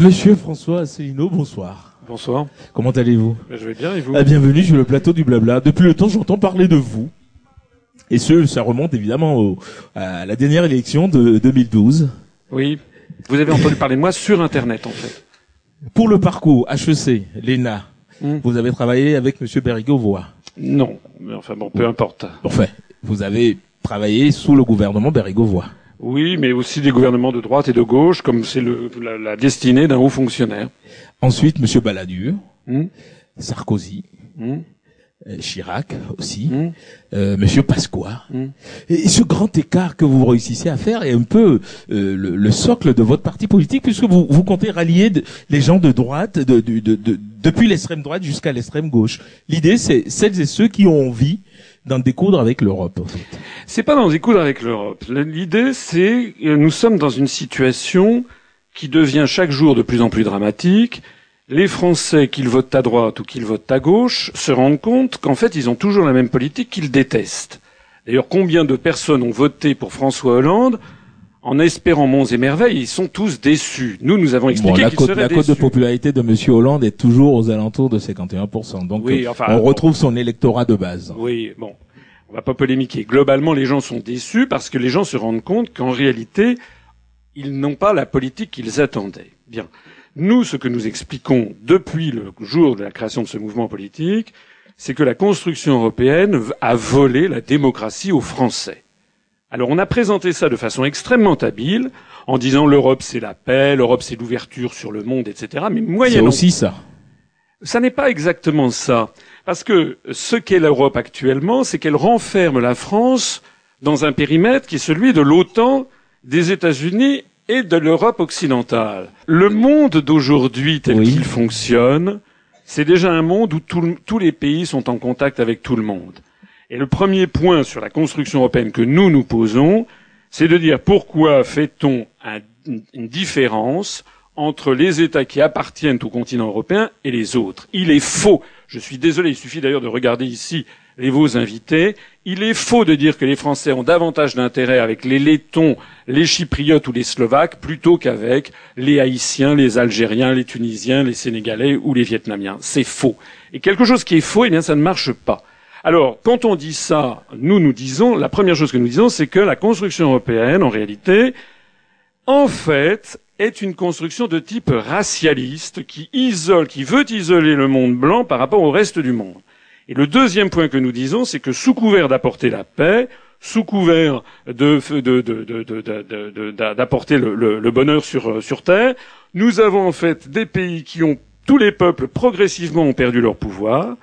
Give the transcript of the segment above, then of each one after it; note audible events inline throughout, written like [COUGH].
Monsieur François Asselineau, bonsoir. Bonsoir. Comment allez-vous? Ben, je vais bien et vous? Ah, Bienvenue sur le plateau du Blabla. Depuis le temps, j'entends parler de vous. Et ce, ça remonte évidemment au- à la dernière élection de 2012. Oui. Vous avez entendu parler de moi sur Internet en fait. Pour le parcours HEC, l'ENA, Hmm. vous avez travaillé avec Monsieur Berrigo-Voix. Non. Mais enfin bon, peu importe. Enfin, vous avez travaillé sous le gouvernement Berrigo-Voix. Oui, mais aussi des gouvernements de droite et de gauche, comme c'est le, la, la destinée d'un haut fonctionnaire. Ensuite, Monsieur Balladur, Hmm. Sarkozy, Hmm. euh, Chirac aussi, Hmm. euh, Monsieur Pasqua. Et ce grand écart que vous réussissez à faire est un peu euh, le, le socle de votre parti politique, puisque vous, vous comptez rallier de- les gens de droite, de, de- de- de- depuis l'extrême droite jusqu'à l'extrême gauche. L'idée, c'est celles et ceux qui ont envie d'en découdre avec l'Europe. C'est pas dans les coudres avec l'Europe. L'idée, c'est nous sommes dans une situation qui devient chaque jour de plus en plus dramatique. Les Français, qu'ils votent à droite ou qu'ils votent à gauche, se rendent compte qu'en fait, ils ont toujours la même politique qu'ils détestent. D'ailleurs, combien de personnes ont voté pour François Hollande en espérant monts et merveilles Ils sont tous déçus. Nous, nous avons Bon, expliqué la cote, seraient la cote de popularité de Monsieur Hollande est toujours aux alentours de 51%. Donc, Oui, euh, enfin, on bon. retrouve son électorat de base. Oui, bon, on va pas polémiquer. Globalement, les gens sont déçus parce que les gens se rendent compte qu'en réalité, ils n'ont pas la politique qu'ils attendaient. Bien. Nous, ce que nous expliquons depuis le jour de la création de ce mouvement politique, c'est que la construction européenne a volé la démocratie aux Français. Alors on a présenté ça de façon extrêmement habile, en disant l'Europe c'est la paix, l'Europe c'est l'ouverture sur le monde, etc. Mais C'est moyennant aussi ça. ça n'est pas exactement ça. Parce que ce qu'est l'Europe actuellement, c'est qu'elle renferme la France dans un périmètre qui est celui de l'OTAN, des États-Unis et de l'Europe occidentale. Le monde d'aujourd'hui tel Oui. qu'il fonctionne, c'est déjà un monde où tout tous les pays sont en contact avec tout le monde. Et le premier point sur la construction européenne que nous nous posons, c'est de dire pourquoi fait-on un- une- une différence entre les États qui appartiennent au continent européen et les autres. Il est faux. Je suis désolé, il suffit d'ailleurs de regarder ici les vos invités. Il est faux de dire que les Français ont davantage d'intérêt avec les Lettons, les Chypriotes ou les Slovaques plutôt qu'avec les Haïtiens, les Algériens, les Tunisiens, les Sénégalais ou les Vietnamiens. C'est faux. Et quelque chose qui est faux, eh bien, ça ne marche pas. Alors, quand on dit ça, nous, nous disons, la première chose que nous disons, c'est que la construction européenne, en réalité, en fait, est une construction de type racialiste qui isole, qui veut isoler le monde blanc par rapport au reste du monde. Et le deuxième point que nous disons, c'est que sous couvert d'apporter la paix, sous couvert de, de, de, de, d'apporter le bonheur sur, euh, sur Terre, nous avons en fait des pays qui ont, tous les peuples progressivement ont perdu leur pouvoir,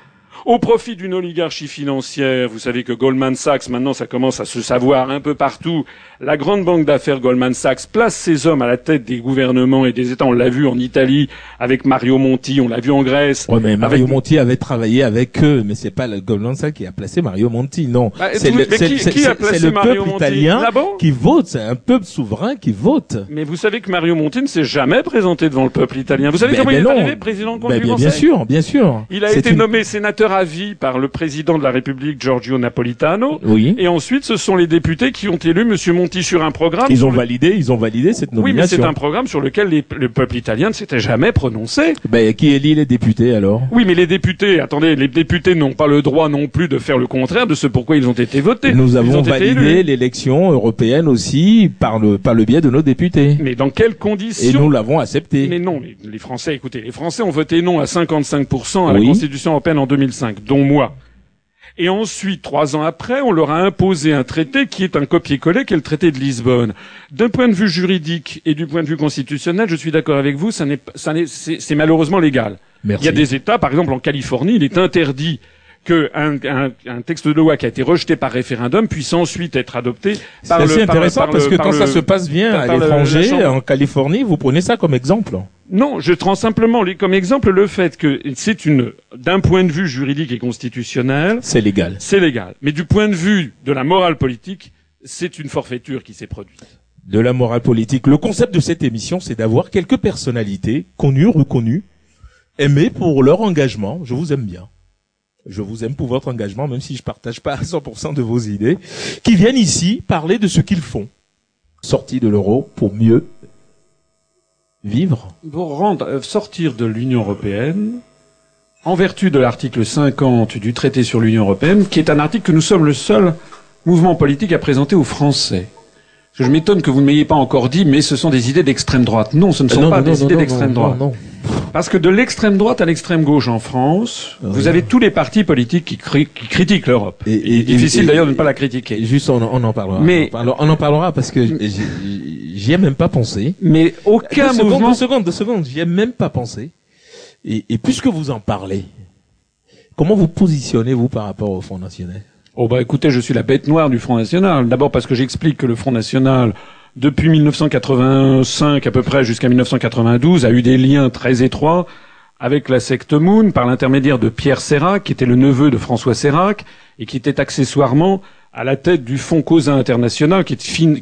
au profit d'une oligarchie financière. Vous savez que Goldman Sachs, maintenant, ça commence à se savoir un peu partout. La grande banque d'affaires Goldman Sachs place ses hommes à la tête des gouvernements et des États. On l'a vu en Italie avec Mario Monti, on l'a vu en Grèce. Ouais, mais Mario Avec- Monti avait travaillé avec eux, mais c'est pas le Goldman Sachs qui a placé Mario Monti, non. Bah, c'est le, mais c'est- qui- c'est- qui a c'est- placé c'est le Mario peuple Monti italien qui vote, c'est un peuple souverain qui vote. Mais vous savez que Mario Monti ne s'est jamais présenté devant le peuple italien. Vous savez Ben- comment ben il est non. arrivé président Ben, du bien, bien sûr, bien sûr. Il a été une- nommé sénateur à vie par le président de la République Giorgio Napolitano. Oui. Et ensuite, ce sont les députés qui ont élu Monsieur Monti sur un programme. Ils ont le- validé, ils ont validé cette Oui, mais nomination. c'est un programme sur lequel les- le peuple italien ne s'était jamais prononcé. Ben, qui élit les députés alors? Oui, mais les députés, attendez, les députés n'ont pas le droit non plus de faire le contraire de ce pourquoi ils ont été votés. Nous Ils avons validé l'élection européenne aussi par le par le biais de nos députés. Mais dans quelles Et conditions nous l'avons accepté. Mais non, mais les Français, écoutez, les Français ont voté non à 55% à Oui. la Constitution européenne en 2005, dont moi. Et ensuite, trois ans après, on leur a imposé un traité qui est un copier-coller, qui est le traité de Lisbonne. D'un point de vue juridique et du point de vue constitutionnel, je suis d'accord avec vous, ça n'est, ça n'est, c'est, c'est malheureusement légal. Merci. Il y a des États, par exemple en Californie, il est interdit que un, un- un texte de loi qui a été rejeté par référendum puisse ensuite être adopté C'est par le assez par- intéressant par le- parce que par quand le- ça se passe bien à l'étranger, en Californie, vous prenez ça comme exemple. Non, je prends simplement comme exemple le fait que c'est une, d'un point de vue juridique et constitutionnel, C'est légal. c'est légal. Mais du point de vue de la morale politique, c'est une forfaiture qui s'est produite. De la morale politique. Le concept de cette émission, c'est d'avoir quelques personnalités, connues, reconnues, aimées pour leur engagement. Je vous aime bien. Je vous aime pour votre engagement, même si je partage pas à 100% de vos idées, qui viennent ici parler de ce qu'ils font. Sortis de l'euro pour mieux vivre Pour rendre, euh, sortir de l'Union européenne, en vertu de l'article 50 du traité sur l'Union européenne, qui est un article que nous sommes le seul mouvement politique à présenter aux Français. Je m'étonne que vous ne m'ayez pas encore dit, mais ce sont des idées d'extrême droite. Non, ce ne sont Euh, non, pas non, des non, idées non, d'extrême non, droite. Parce que de l'extrême droite à l'extrême gauche en France, vous avez tous les partis politiques qui, cri- qui critiquent l'Europe. Et- difficile d'ailleurs de ne pas la critiquer. Juste, on, on en parlera. Mais- on, en parlera, on en parlera parce que j'y ai même pas pensé. Mais aucun deux secondes, mouvement... deux secondes, deux secondes, j'y ai même pas pensé. Et, et puisque vous en parlez, comment vous positionnez-vous par rapport au Front National? Oh bah écoutez, je suis la bête noire du Front National. D'abord parce que j'explique que le Front National, depuis 1985 à peu près jusqu'à 1992, a eu des liens très étroits avec la secte Moon par l'intermédiaire de Pierre Sérac, qui était le neveu de François Sérac, et qui était accessoirement à la tête du Fonds Causa International, qui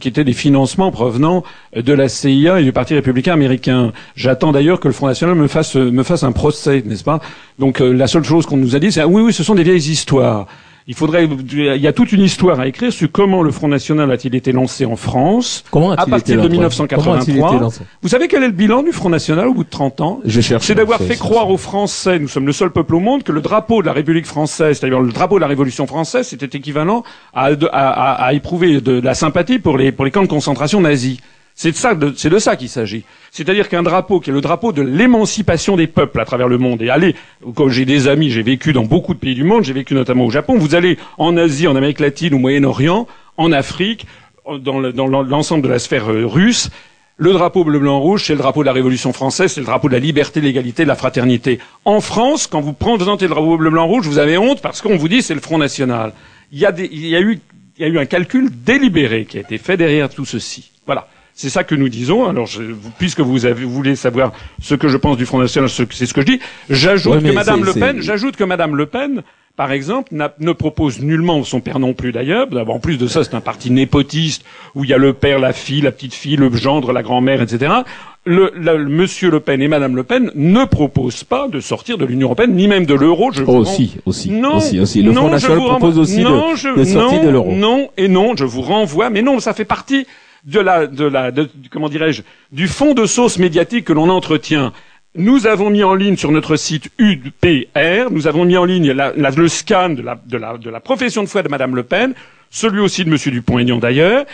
était des financements provenant de la CIA et du Parti républicain américain. J'attends d'ailleurs que le Front National me fasse, me fasse un procès, n'est-ce pas? Donc euh, la seule chose qu'on nous a dit, c'est ah, oui, oui, ce sont des vieilles histoires. Il faudrait, il y a toute une histoire à écrire sur comment le Front National a-t-il été lancé en France. Comment À partir été de lancé Comment a-t-il 1983, été lancé Vous savez quel est le bilan du Front National au bout de 30 ans? C'est d'avoir fait croire aux Français, nous sommes le seul peuple au monde, que le drapeau de la République française, c'est-à-dire le drapeau de la Révolution française, c'était équivalent à, de- à- à- à éprouver de, la sympathie pour les, pour les camps de concentration nazis. C'est de ça, de, ça qu'il s'agit. C'est-à-dire qu'un drapeau qui est le drapeau de l'émancipation des peuples à travers le monde. Et allez, comme j'ai des amis, j'ai vécu dans beaucoup de pays du monde, j'ai vécu notamment au Japon. Vous allez en Asie, en Amérique latine, au Moyen-Orient, en Afrique, dans l'ensemble de la sphère euh, russe. Le drapeau bleu, blanc, rouge, c'est le drapeau de la Révolution française, c'est le drapeau de la liberté, de l'égalité, de la fraternité. En France, quand vous présentez le drapeau bleu, blanc, rouge, vous avez honte parce qu'on vous dit c'est le Front National. Il y a, des, il y a eu, il y a eu un calcul délibéré qui a été fait derrière tout ceci. Voilà. C'est ça que nous disons. Alors, je- puisque vous, avez, vous voulez savoir ce que je pense du Front National, ce- c'est ce que je dis. J'ajoute Ouais, que Madame Le Pen, j'ajoute que Madame Le Pen, par exemple, ne propose nullement, son père non plus d'ailleurs, en plus de ça, c'est un parti népotiste, où il y a le père, la fille, la petite fille, le gendre, la grand-mère, etc. Le, la- Monsieur Le Pen et Madame Le Pen ne proposent pas de sortir de l'Union Européenne, ni même de l'euro. Je Oh, aussi, aussi, non, aussi, aussi. Le non, Front National propose aussi non, de, je, de sortie non, de l'euro. Non et non, je vous renvoie, mais non, ça fait partie de la, de la, de- comment dirais-je, du fond de sauce médiatique que l'on entretient. Nous avons mis en ligne sur notre site UPR, nous avons mis en ligne la- la- le scan de la, de, la, de la profession de foi de Madame Le Pen, celui aussi de Monsieur Dupont-Aignan d'ailleurs,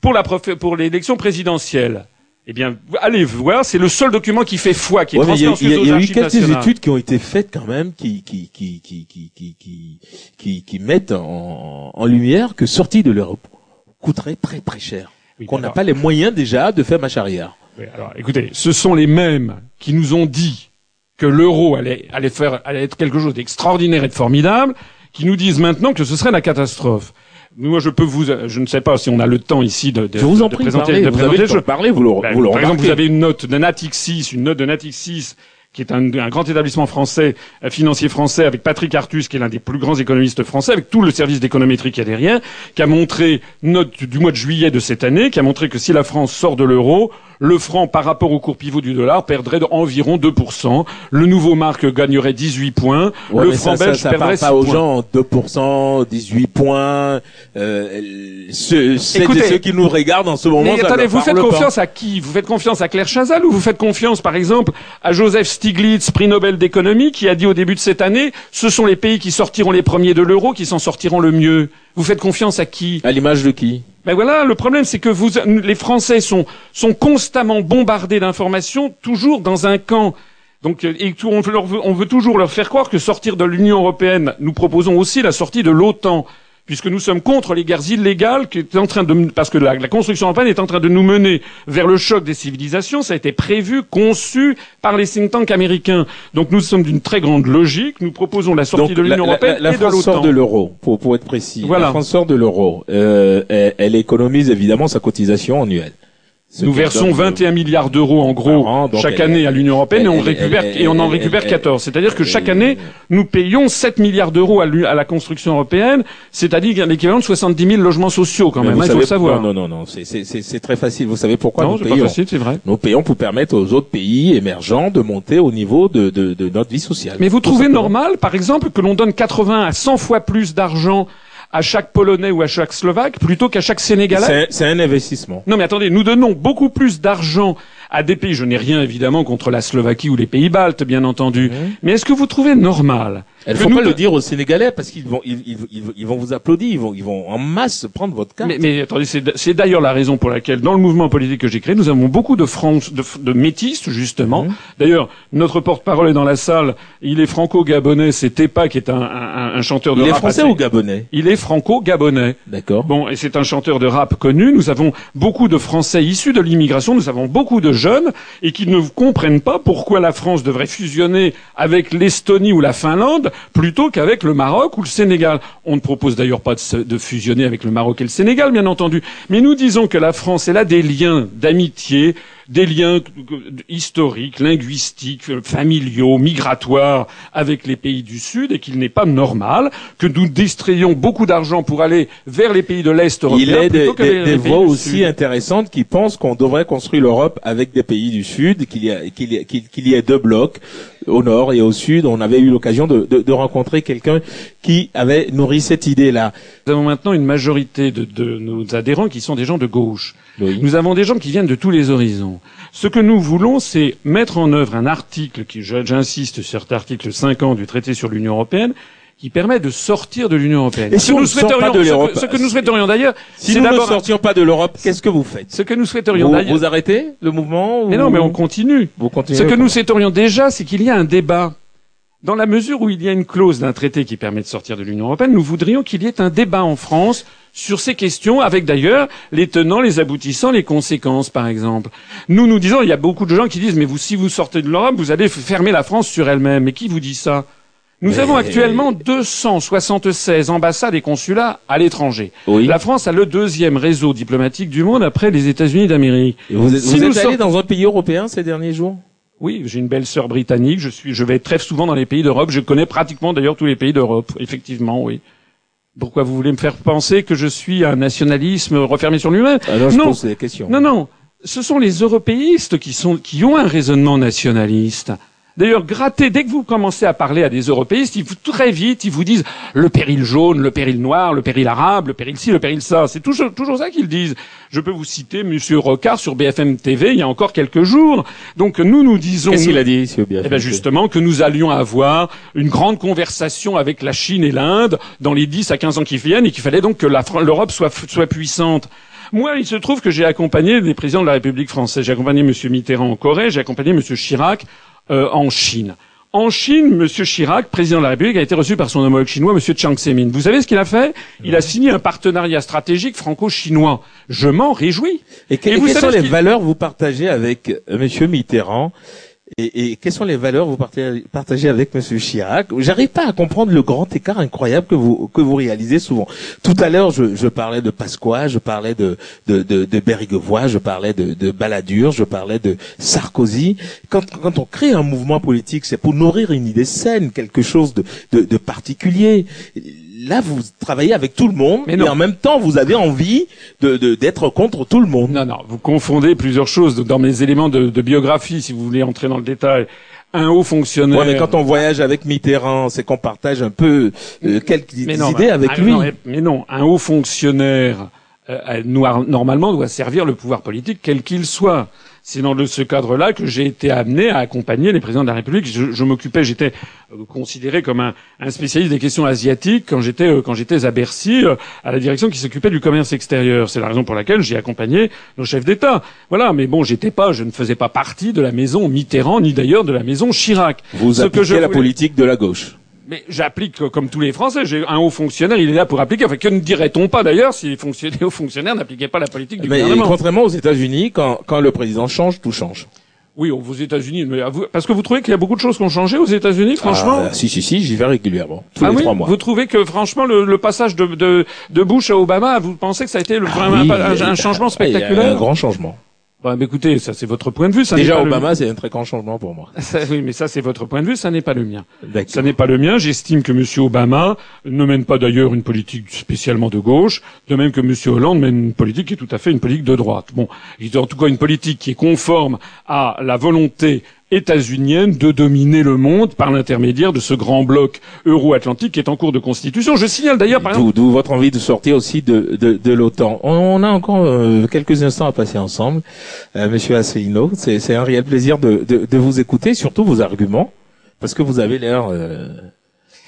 pour la pour l'élection présidentielle. Eh bien, allez voir, c'est le seul document qui fait foi, qui est Ouais, mais il y a, transmis il y a- y a eu quelques nationales. études qui ont été faites quand même qui qui qui qui qui qui qui, qui, qui mettent en, en lumière que sortie de l'Europe coûterait très très cher. Oui, Qu'on n'a pas les moyens déjà de faire marche arrière. Oui, alors, écoutez, ce sont les mêmes qui nous ont dit que l'euro allait, allait faire, allait être quelque chose d'extraordinaire et de formidable, qui nous disent maintenant que ce serait la catastrophe. Moi, je peux vous, je ne sais pas si on a le temps ici de, de, Je vous en de prie, présenter, parlez, de vous présenter avez le temps vous le, Ben, vous le par exemple, vous avez une note de Natixis, une note de Natixis, qui est un, grand établissement français, euh, financier français, avec Patrick Artus, qui est l'un des plus grands économistes français, avec tout le service d'économétrie qu'il qui a montré, note du mois de juillet de cette année, qui a montré que si la France sort de l'euro, le franc par rapport au cours pivot du dollar perdrait d'environ 2%, le nouveau marque gagnerait 18 points, Ouais, le franc ça, belge ça, ça perdrait parle 6 pas aux points. gens 2%, 18 points, euh, ceux, celles Écoutez, et ceux qui nous regardent en ce moment. Mais attendez, vous faites pas. confiance à qui? Vous faites confiance à Claire Chazal ou vous faites confiance, par exemple, à Joseph Stiglitz, prix Nobel d'économie, qui a dit au début de cette année, ce sont les pays qui sortiront les premiers de l'euro qui s'en sortiront le mieux. Vous faites confiance à qui? À l'image de qui? Ben voilà, le problème, c'est que vous, les Français sont, constamment bombardés d'informations, toujours dans un camp. Donc, euh, on veut toujours leur faire croire que sortir de l'Union européenne, nous proposons aussi la sortie de l'OTAN, puisque nous sommes contre les guerres illégales, qui est en train de, parce que la, la construction européenne est en train de nous mener vers le choc des civilisations. Ça a été prévu, conçu par les think tanks américains. Donc, nous sommes d'une très grande logique. Nous proposons la sortie Donc, de l'Union européenne la, la et de France sort l'OTAN. de l'euro, pour, pour être précis. Voilà. La France sort de l'euro. Euh, elle, elle économise évidemment sa cotisation annuelle. Nous versons donne, 21 milliards d'euros en gros an, chaque elle- année à l'Union européenne et on elle- récupère elle- et on en récupère elle- 14. C'est-à-dire que chaque année nous payons 7 milliards d'euros à, la construction européenne, c'est-à-dire l'équivalent de 70 000 logements sociaux quand même. vous hein, il faut savez- le savoir. Non, non, non, c'est- très facile. Vous savez pourquoi Non, nous c'est pas payons facile, c'est vrai. Nous payons pour permettre aux autres pays émergents de monter au niveau de, de, de notre vie sociale. Mais vous trouvez normal, par exemple, que l'on donne 80 à 100 fois plus d'argent à chaque Polonais ou à chaque Slovaque plutôt qu'à chaque Sénégalais C'est c'est un investissement. Non mais attendez, nous donnons beaucoup plus d'argent à des pays. Je n'ai rien évidemment contre la Slovaquie ou les pays baltes, bien entendu. Mhm. Mais est-ce que vous trouvez normal Il que faut nous- pas le dire aux Sénégalais parce qu'ils vont, ils, ils, ils, ils vont vous applaudir, ils vont, ils vont en masse prendre votre carte. Mais, mais attendez, c'est d'ailleurs la raison pour laquelle, dans le mouvement politique que j'ai créé, nous avons beaucoup de, France, de, de métis, justement. Mhm. D'ailleurs, notre porte-parole est dans la salle. Il est franco-gabonais. C'est Tepa qui est un, un, un chanteur de il est rap. français assez- ou gabonais? Il est franco-gabonais. D'accord. Bon, et c'est un chanteur de rap connu. Nous avons beaucoup de Français issus de l'immigration. Nous avons beaucoup de et qui ne comprennent pas pourquoi la France devrait fusionner avec l'Estonie ou la Finlande plutôt qu'avec le Maroc ou le Sénégal. On ne propose d'ailleurs pas de fusionner avec le Maroc et le Sénégal, bien entendu. Mais nous disons que la France, elle a des liens d'amitié, des liens historiques, linguistiques, euh, familiaux, migratoires avec les pays du Sud et qu'il n'est pas normal que nous distrayons beaucoup d'argent pour aller vers les pays de l'Est européen Il y a des, que des- voix aussi Sud. intéressantes qui pensent qu'on devrait construire l'Europe avec des pays du Sud, qu'il y a, qu'il y a, qu'il- qu'il y ait deux blocs, au Nord et au Sud. On avait eu l'occasion de, de, de rencontrer quelqu'un qui avait nourri cette idée-là. Nous avons maintenant une majorité de, de nos adhérents qui sont des gens de gauche. Oui. Nous avons des gens qui viennent de tous les horizons. Ce que nous voulons, c'est mettre en œuvre un article, qui, j'insiste sur cet article 50 du traité sur l'Union européenne, qui permet de sortir de l'Union européenne. Et Ce si que on nous ne sort pas souhaiterions- de ce que- l'Europe ce que nous souhaiterions d'ailleurs, Si nous ne sortions pas de l'Europe, qu'est-ce que vous faites? Ce que nous souhaiterions vous, d'ailleurs. vous arrêtez le mouvement Mais non, mais on continue. vous continuez Ce que nous souhaiterions déjà, c'est qu'il y a un débat. Dans la mesure où il y a une clause d'un traité qui permet de sortir de l'Union européenne, nous voudrions qu'il y ait un débat en France sur ces questions, avec d'ailleurs les tenants, les aboutissants, les conséquences, par exemple. Nous nous disons, il y a beaucoup de gens qui disent, mais vous, si vous sortez de l'Europe, vous allez fermer la France sur elle-même. Mais qui vous dit ça? Nous avons actuellement 276 ambassades et consulats à l'étranger. Oui. La France a le deuxième réseau diplomatique du monde après les États-Unis d'Amérique. Vous êtes, Si vous êtes allé sort- dans un pays européen ces derniers jours? Oui, j'ai une belle sœur britannique. Je suis, je vais très souvent dans les pays d'Europe. Je connais pratiquement d'ailleurs tous les pays d'Europe. Effectivement, oui. Pourquoi vous voulez me faire penser que je suis un nationalisme refermé sur lui-même? Alors je Non. pose. Non, non. Ce sont les européistes qui sont, qui ont un raisonnement nationaliste. D'ailleurs, grattez, dès que vous commencez à parler à des européistes, ils vous, très vite, ils vous disent le péril jaune, le péril noir, le péril arabe, le péril ci, le péril ça. C'est toujours, toujours ça qu'ils disent. Je peux vous citer Monsieur Rocard sur BFM TV il y a encore quelques jours. Donc nous, nous disons... Qu'est-ce qu'il a dit, eh ben justement que nous allions avoir une grande conversation avec la Chine et l'Inde dans les 10 à 15 ans qui viennent et qu'il fallait donc que l'Europe soit, soit puissante. Moi, il se trouve que j'ai accompagné des présidents de la République française. J'ai accompagné M. Mitterrand en Corée, j'ai accompagné M. Chirac euh, en Chine. En Chine, M. Chirac, président de la République, a été reçu par son homologue chinois, M. Chiang Zemin. Vous savez ce qu'il a fait? Il a signé un partenariat stratégique franco-chinois. Je m'en réjouis. Et, que- Et et vous quelles savez sont les valeurs que vous partagez avec euh, Monsieur Mitterrand? Et, quelles sont les valeurs que vous partagez, avec Monsieur Chirac? J'arrive pas à comprendre le grand écart incroyable que vous réalisez souvent. Tout à l'heure, je, parlais de Pasqua, je parlais de de, je parlais de, Balladur, je parlais de Sarkozy. Quand, on crée un mouvement politique, c'est pour nourrir une idée saine, quelque chose de particulier. Là, vous travaillez avec tout le monde, Mais et en même temps, vous avez envie de de- d'être contre tout le monde. Non, non, vous confondez plusieurs choses dans mes éléments de, de biographie, si vous voulez entrer dans le détail. Un haut fonctionnaire. Ouais, mais quand on voyage avec Mitterrand, c'est qu'on partage un peu euh, quelques Mais idées avec ah, lui. non, mais- non, un haut fonctionnaire, euh, normalement, doit servir le pouvoir politique, quel qu'il soit. C'est dans ce cadre-là que j'ai été amené à accompagner les présidents de la République. Je, je m'occupais, j'étais euh, considéré comme un, un spécialiste des questions asiatiques quand j'étais euh, quand j'étais à Bercy, euh, à la direction qui s'occupait du commerce extérieur. C'est la raison pour laquelle j'ai accompagné nos chefs d'État. Voilà, mais bon, j'étais pas, je ne faisais pas partie de la maison Mitterrand ni d'ailleurs de la maison Chirac. Vous Ce que je la politique de la gauche. Mais j'applique euh, comme tous les Français. J'ai un haut fonctionnaire, il est là pour appliquer. Enfin, que ne dirait-on pas d'ailleurs si les fonctionnaires, [LAUGHS] les hauts fonctionnaires n'appliquaient pas la politique du Mais gouvernement contrairement aux États-Unis, quand, quand le président change, tout change. Oui, aux États-Unis. mais vous- Parce que vous trouvez qu'il y a beaucoup de choses qui ont changé aux États-Unis, franchement. Ah, si, si, si, j'y vais régulièrement, tous Ah les oui trois mois. Vous trouvez que franchement le, le passage de, de, de Bush à Obama, vous pensez que ça a été le, Ah vraiment oui, un, changement Ah, il y a spectaculaire un grand changement. Bah, écoutez, ça c'est votre point de vue. Ça n'est Déjà, pas le- Obama, c'est un très grand changement pour moi. Ça, oui, mais ça c'est votre point de vue, ça n'est pas le mien. Ça n'est pas le mien. J'estime que M. Obama ne mène pas d'ailleurs une politique spécialement de gauche, de même que M. Hollande mène une politique qui est tout à fait une politique de droite. Bon, il en tout cas une politique qui est conforme à la volonté états-unienne de dominer le monde par l'intermédiaire de ce grand bloc euro-atlantique qui est en cours de constitution. Je signale d'ailleurs, par exemple... D'où votre envie de sortir aussi de, de, de l'OTAN. On a encore euh, quelques instants à passer ensemble, euh, Monsieur Asselineau. C'est un réel plaisir de, de, de, vous écouter, surtout vos arguments, parce que vous avez l'air euh,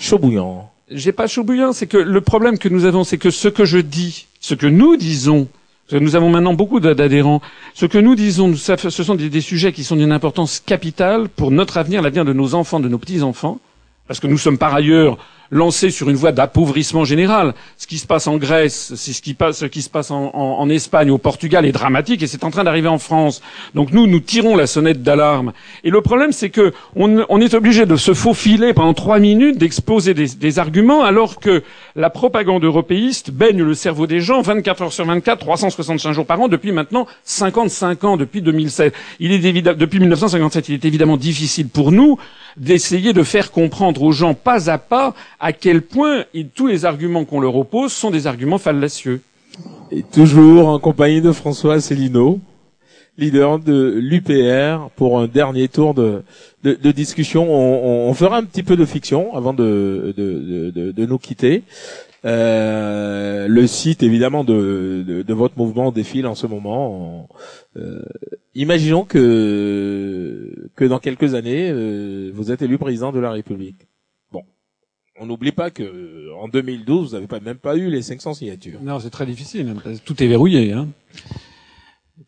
chaud bouillant. J'ai pas chaud bouillant, c'est que le problème que nous avons, c'est que ce que je dis, ce que nous disons, nous avons maintenant beaucoup d'adhérents. Ce que nous disons, ce sont des, sujets qui sont d'une importance capitale pour notre avenir, l'avenir de nos enfants, de nos petits-enfants, parce que nous sommes par ailleurs lancé sur une voie d'appauvrissement général. Ce qui se passe en Grèce, ce qui, se passe en, Espagne, au Portugal est dramatique et c'est en train d'arriver en France. Donc nous, nous tirons la sonnette d'alarme. Et le problème, c'est que on, est obligé de se faufiler pendant trois minutes, d'exposer des, des, arguments, alors que la propagande européiste baigne le cerveau des gens 24 heures sur 24, 365 jours par an depuis maintenant 55 ans, depuis 2007. Il est depuis 1957, il est évidemment difficile pour nous d'essayer de faire comprendre aux gens pas à pas à quel point tous les arguments qu'on leur oppose sont des arguments fallacieux. Et toujours en compagnie de François Célineau, leader de l'UPR, pour un dernier tour de, discussion. On, fera un petit peu de fiction avant de nous quitter. Euh, le site évidemment de, de, votre mouvement défile en ce moment. Euh, imaginons que que dans quelques années euh, vous êtes élu président de la République. Bon, on n'oublie pas que en 2012 vous n'avez pas même pas eu les 500 signatures. Non, c'est très difficile. Hein, tout est verrouillé. Hein.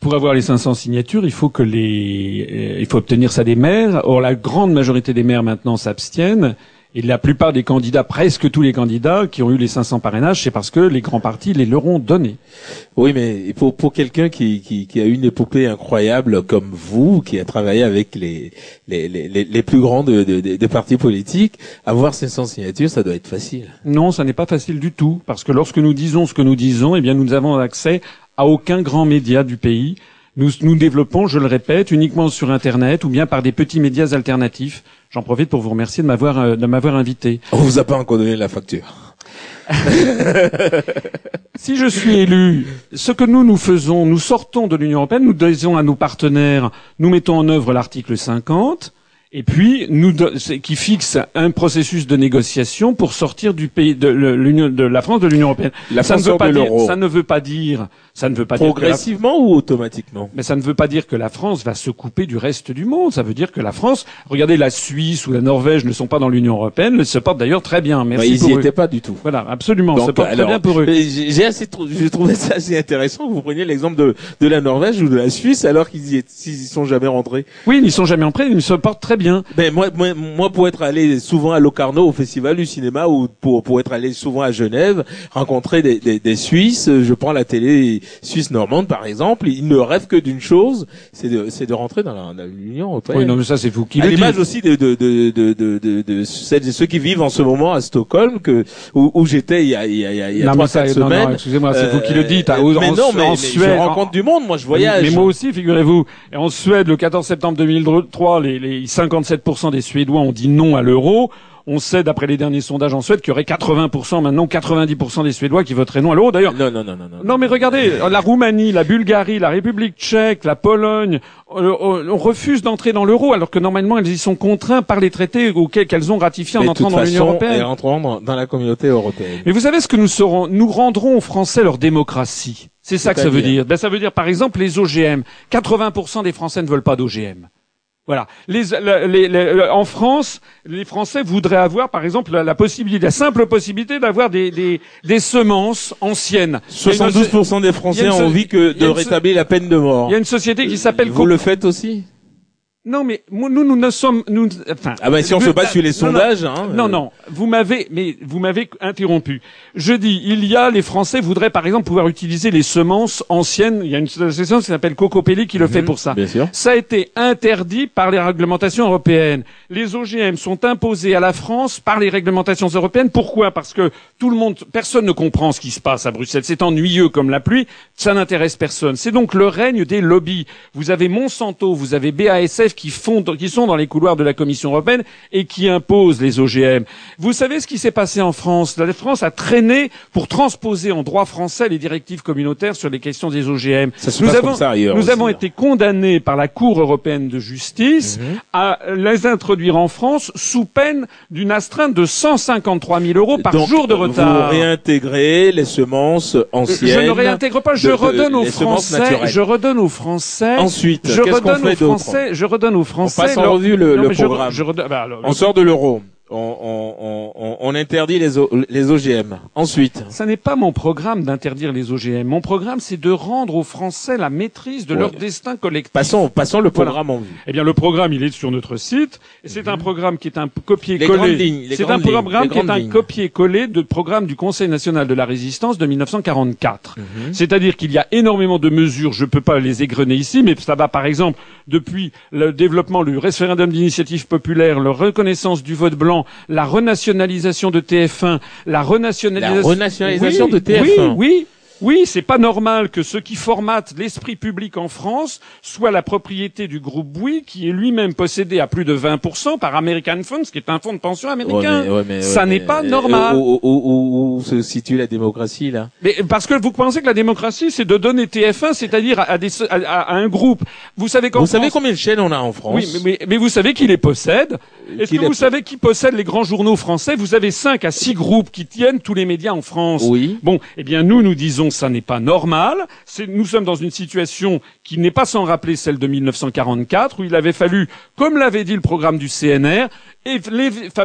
Pour avoir les 500 signatures, il faut que les, il faut obtenir ça des maires. Or, la grande majorité des maires maintenant s'abstiennent. Et la plupart des candidats, presque tous les candidats qui ont eu les 500 parrainages, c'est parce que les grands partis les leur ont donnés. Oui, mais pour, pour quelqu'un qui, qui, qui, a une épopée incroyable comme vous, qui a travaillé avec les, les, les, les plus grands de, de, de, partis politiques, avoir 500 signatures, ça doit être facile. Non, ça n'est pas facile du tout, parce que lorsque nous disons ce que nous disons, eh bien, nous avons accès à aucun grand média du pays. Nous, nous développons, je le répète, uniquement sur Internet ou bien par des petits médias alternatifs. J'en profite pour vous remercier de m'avoir euh, de m'avoir invité. On vous a pas encore donné la facture. [LAUGHS] si je suis élu, ce que nous nous faisons, nous sortons de l'Union européenne, nous disons à nos partenaires, nous mettons en œuvre l'article 50, et puis nous qui fixe un processus de négociation pour sortir du pays de l'Union de la France de l'Union européenne. La ça, ne veut pas dire, ça ne veut pas dire ça ne veut pas progressivement ou automatiquement? Mais ça ne veut pas dire que la France va se couper du reste du monde. Ça veut dire que la France, regardez, la Suisse ou la Norvège ne sont pas dans l'Union européenne, se portent d'ailleurs très bien. Merci ils n'y étaient pas du tout. Voilà, absolument, se portent très bien pour eux. J'ai assez, j'ai trouvé ça assez intéressant que vous preniez l'exemple de, de la Norvège ou de la Suisse alors qu'ils y, y sont jamais rentrés. Oui, ils n'y sont jamais rentrés, ils se portent très bien. Ben moi, moi, moi, pour être allé souvent à Locarno au festival du cinéma ou pour pour être allé souvent à Genève, rencontrer des, des, des Suisses, je prends la télé suisse normande par exemple, il ne rêve que d'une chose, c'est de, c'est de rentrer dans, l'Union européenne. Oui, non, mais ça, c'est vous qui À l'image aussi de, de, de, de, de, de, celles et ceux qui vivent en ce moment à Stockholm, que, où, où j'étais il y a, il y a, il y a trois, ça, semaines. Non, excusez-moi, c'est vous qui le dites. Euh, mais non, mais, en Suède, je rencontre du monde, moi, je voyage. Mais, moi aussi, figurez-vous. En Suède, le 14 septembre 2003, les, les 57% des Suédois ont dit non à l'euro. On sait, d'après les derniers sondages en Suède, qu'il y aurait 80%, maintenant 90% des Suédois qui voteraient non à l'euro. D'ailleurs, non, non, non, non, non. Non, mais regardez, la Roumanie, la Bulgarie, la République tchèque, la Pologne, on, euh, euh, on refuse d'entrer dans l'euro, alors que normalement elles y sont contraintes par les traités auxquels qu'elles ont ratifié en entrant dans l'Union européenne. Et entrant dans, dans la communauté européenne. Mais vous savez ce que nous serons Nous rendrons aux Français leur démocratie. C'est ça que ça veut dire. Ben, ça veut dire, par exemple, les OGM. 80% des Français ne veulent pas d'OGM. Voilà. Les, les, les, en France, les Français voudraient avoir, par exemple, la, possibilité, la simple possibilité d'avoir des, des, des, semences anciennes. 72% des Français ont envie que de rétablir la peine de mort. Il y a une société qui s'appelle. Vous le faites aussi? Non, mais nous, nous ne sommes, nous, enfin. Ah ben si on se base sur les sondages, non, hein. Non, non, vous m'avez, mais vous m'avez interrompu. Je dis, il y a, les Français voudraient par exemple pouvoir utiliser les semences anciennes. Il y a une association qui s'appelle Cocopelli qui le fait mhm, pour ça. Bien sûr. Ça a été interdit par les réglementations européennes. Les OGM sont imposés à la France par les réglementations européennes. Pourquoi? Parce que tout le monde, personne ne comprend ce qui se passe à Bruxelles. C'est ennuyeux comme la pluie. Ça n'intéresse personne. C'est donc le règne des lobbies. Vous avez Monsanto, vous avez BASF qui font, qui sont dans les couloirs de la Commission européenne et qui imposent les OGM. Vous savez ce qui s'est passé en France? La France a traîné pour transposer en droit français les directives communautaires sur les questions des OGM. Ça se nous passe avons, comme ça ailleurs nous aussi, avons hein. été condamnés par la Cour européenne de justice Mhm. à les introduire en France sous peine d'une astreinte de 153 000 euros par Donc, jour de retard. Vous réintégrez les semences anciennes. Je ne réintègre pas, je de- redonne aux Français, je redonne aux Français, Ensuite, je redonne aux Français, je redonne aux Français. passe en revue le- Non, le mais je- programme. je bah, alors, On sort de l'euro. On, on, on, interdit les, O- les OGM. Ensuite, Ça n'est pas mon programme d'interdire les OGM. Mon programme, c'est de rendre aux Français la maîtrise de Ouais. leur destin collectif. passons, passons le Voilà. programme en vue. Eh bien, le programme, il est sur notre site. C'est un programme qui est un Mhm. Copier-coller. C'est un programme qui est un copier-coller de programme du Conseil national de la résistance de 1944. Mhm. C'est-à-dire qu'il y a énormément de mesures, je ne peux pas les égrener ici, mais ça va par exemple depuis le développement du référendum d'initiative populaire, la reconnaissance du vote blanc, la renationalisation de TF1, la renationalisation, La renationalisation Oui, de TF1. Oui, oui. Oui, c'est pas normal que ce qui formate l'esprit public en France soit la propriété du groupe Bouygues, qui est lui-même possédé à plus de 20% par American Funds, qui est un fonds de pension américain. Ouais, mais- ouais, mais- Ça ouais, n'est mais- pas euh, normal. Où, où- où- où se situe la démocratie là? Mais parce que vous pensez que la démocratie, c'est de donner TF1, c'est-à-dire à, à des, à, à un groupe. Vous savez qu'en Vous savez France- combien de chaînes on a en France? Oui, mais, mais, vous savez qui les possède Est-ce Qui que vous savez qui possède les grands journaux français? Vous avez cinq à six groupes qui tiennent tous les médias en France. Oui. Bon, eh bien nous, nous disons ça n'est pas normal. Nous sommes dans une situation qui n'est pas sans rappeler celle de 1944, où il avait fallu, comme l'avait dit le programme du CNR,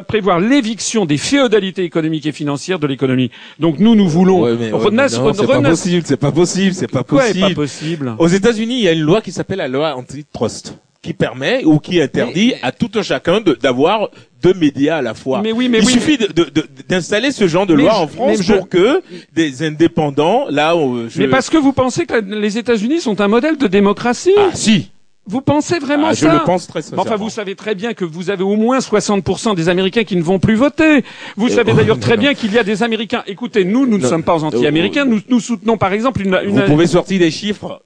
prévoir l'éviction des féodalités économiques et financières de l'économie. Donc nous, nous voulons Ouais, ouais, c'est pas possible, c'est pas possible, c'est pas possible. pas possible? Aux États-Unis, il y a une loi qui s'appelle la loi antitrust, qui permet ou qui interdit à tout un chacun de- d'avoir deux médias à la fois. Mais oui, mais il oui, suffit de- de- de- d'installer ce genre de loi je- en France je- pour que des indépendants, là, où je... Mais parce que vous pensez que les États-Unis sont un modèle de démocratie ah si, Vous pensez vraiment Ah, je ça le pense très sincèrement. Enfin, vous savez très bien que vous avez au moins 60% des Américains qui ne vont plus voter. Vous Et- savez oh, d'ailleurs très non. bien qu'il y a des Américains. Écoutez, nous, nous ne Non. sommes pas anti-américains. Nous, nous soutenons par exemple une... une Vous pouvez sortir des chiffres,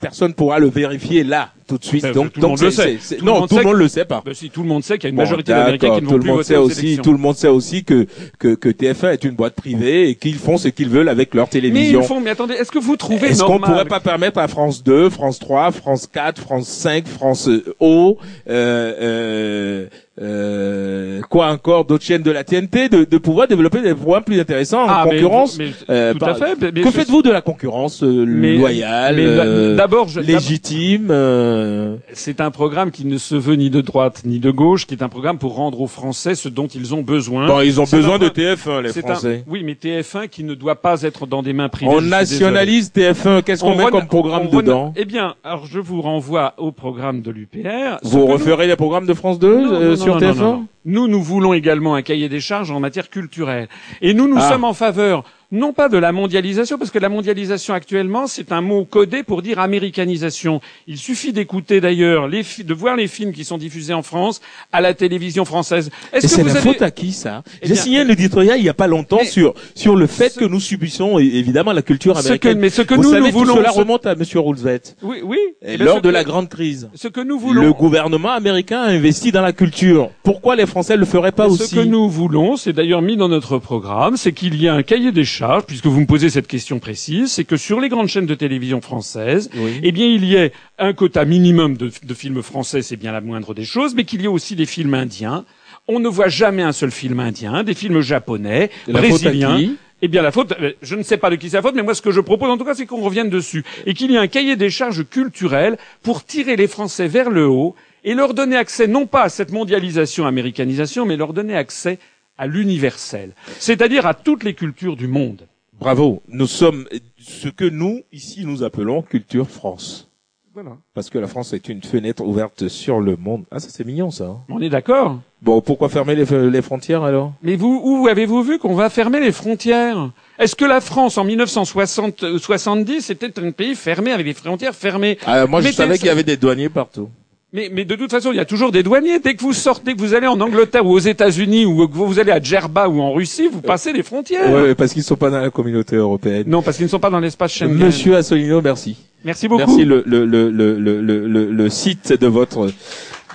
personne pourra le vérifier là tout de suite. Donc, tout le monde le sait. Tout non, tout le monde le sait pas. Ben, si tout le monde sait qu'il y a une Bon, majorité d'Américains qui ne vont tout plus le monde voter sait aux aussi, élections. tout le monde sait aussi que que, que TF1 est une boîte privée et qu'ils font ce qu'ils veulent avec leur Mais télévision. ils font. Mais attendez, est-ce que vous trouvez Est-ce qu'on pourrait pas permettre à France 2, France 3, France 4, France 5, France O, euh, euh, euh, quoi encore, d'autres chaînes de la TNT, de, de pouvoir développer des programmes plus intéressants en Ah, concurrence mais- euh, tout par- à fait. mais- Que faites-vous de la concurrence euh, loyale, euh, d'abord, légitime euh, C'est un programme qui ne se veut ni de droite ni de gauche, qui est un programme pour rendre aux Français ce dont ils ont besoin. Bon, ils ont besoin de TF1, les C'est Français. Un, oui, mais TF1 qui ne doit pas être dans des mains privées. On nationalise TF1. Qu'est-ce qu'on On met rena- comme programme on rena- dedans? Eh bien, alors je vous renvoie au programme de l'UPR. Vous que nous- referez les programmes de France 2 Non, euh, non, sur non, TF1 non, non, non. Nous, nous voulons également un cahier des charges en matière culturelle. Et nous, nous Ah. sommes en faveur, non pas de la mondialisation, parce que la mondialisation actuellement, c'est un mot codé pour dire américanisation. Il suffit d'écouter d'ailleurs, de voir les films qui sont diffusés en France à la télévision française. Est-ce c'est que vous la avez... faute à qui ça? Eh J'ai signé un éditorial il y a pas longtemps sur sur le fait Ce- que nous subissons évidemment la culture Ce que, américaine. mais ce que Vous nous, savez, nous tout voulons... cela ce- remonte à Monsieur Roosevelt. Oui, oui. Et lors de que- la grande crise, Ce que nous voulons... le gouvernement américain a investi dans la culture. Pourquoi les Français le feraient pas Mais aussi Ce que nous voulons, c'est d'ailleurs mis dans notre programme, c'est qu'il y a un cahier des charges, puisque vous me posez cette question précise, c'est que sur les grandes chaînes de télévision françaises, Oui. eh bien, il y ait un quota minimum de, de films français, c'est bien la moindre des choses, mais qu'il y ait aussi des films indiens. On ne voit jamais un seul film indien, des films japonais, brésiliens. Eh bien, la faute, euh, je ne sais pas de qui c'est la faute, mais moi, ce que je propose, en tout cas, c'est qu'on revienne dessus. Et qu'il y ait un cahier des charges culturelles pour tirer les Français vers le haut et leur donner accès, non pas à cette mondialisation, américanisation, mais leur donner accès à l'universel. C'est-à-dire à toutes les cultures du monde. Bravo. Nous sommes ce que nous ici nous appelons culture France. Voilà. Parce que la France est une fenêtre ouverte sur le monde. Ah, ça c'est mignon ça. hein. On est d'accord? Bon, pourquoi fermer les, les frontières alors? Mais vous, où avez-vous vu qu'on va fermer les frontières? Est-ce que la France, en 1970, était un pays fermé avec des frontières fermées? Ah, Moi, je savais qu'il y avait des douaniers partout. Mais, mais de toute façon, il y a toujours des douaniers. Dès que vous sortez, que vous allez en Angleterre ou aux États-Unis ou que vous allez à Djerba ou en Russie, vous passez les frontières. Ouais, parce qu'ils sont pas dans la communauté européenne. Non, parce qu'ils ne sont pas dans l'espace Schengen. Monsieur Assolino, merci. Merci beaucoup. Merci le, le, le, le, le, le, le site de votre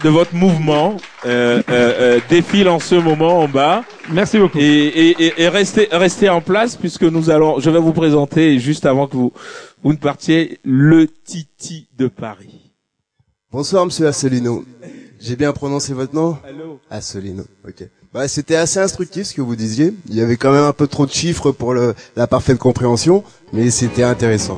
de votre mouvement euh, euh, euh, défile en ce moment en bas. Merci beaucoup. Et, et, et, et restez, restez en place puisque nous allons, je vais vous présenter juste avant que vous, vous ne partiez le Titi de Paris. Bonsoir Monsieur Assolino. J'ai bien prononcé votre nom Allô. Assolino. Ok. Bah, c'était assez instructif ce que vous disiez. Il y avait quand même un peu trop de chiffres pour le, la parfaite compréhension, mais c'était intéressant.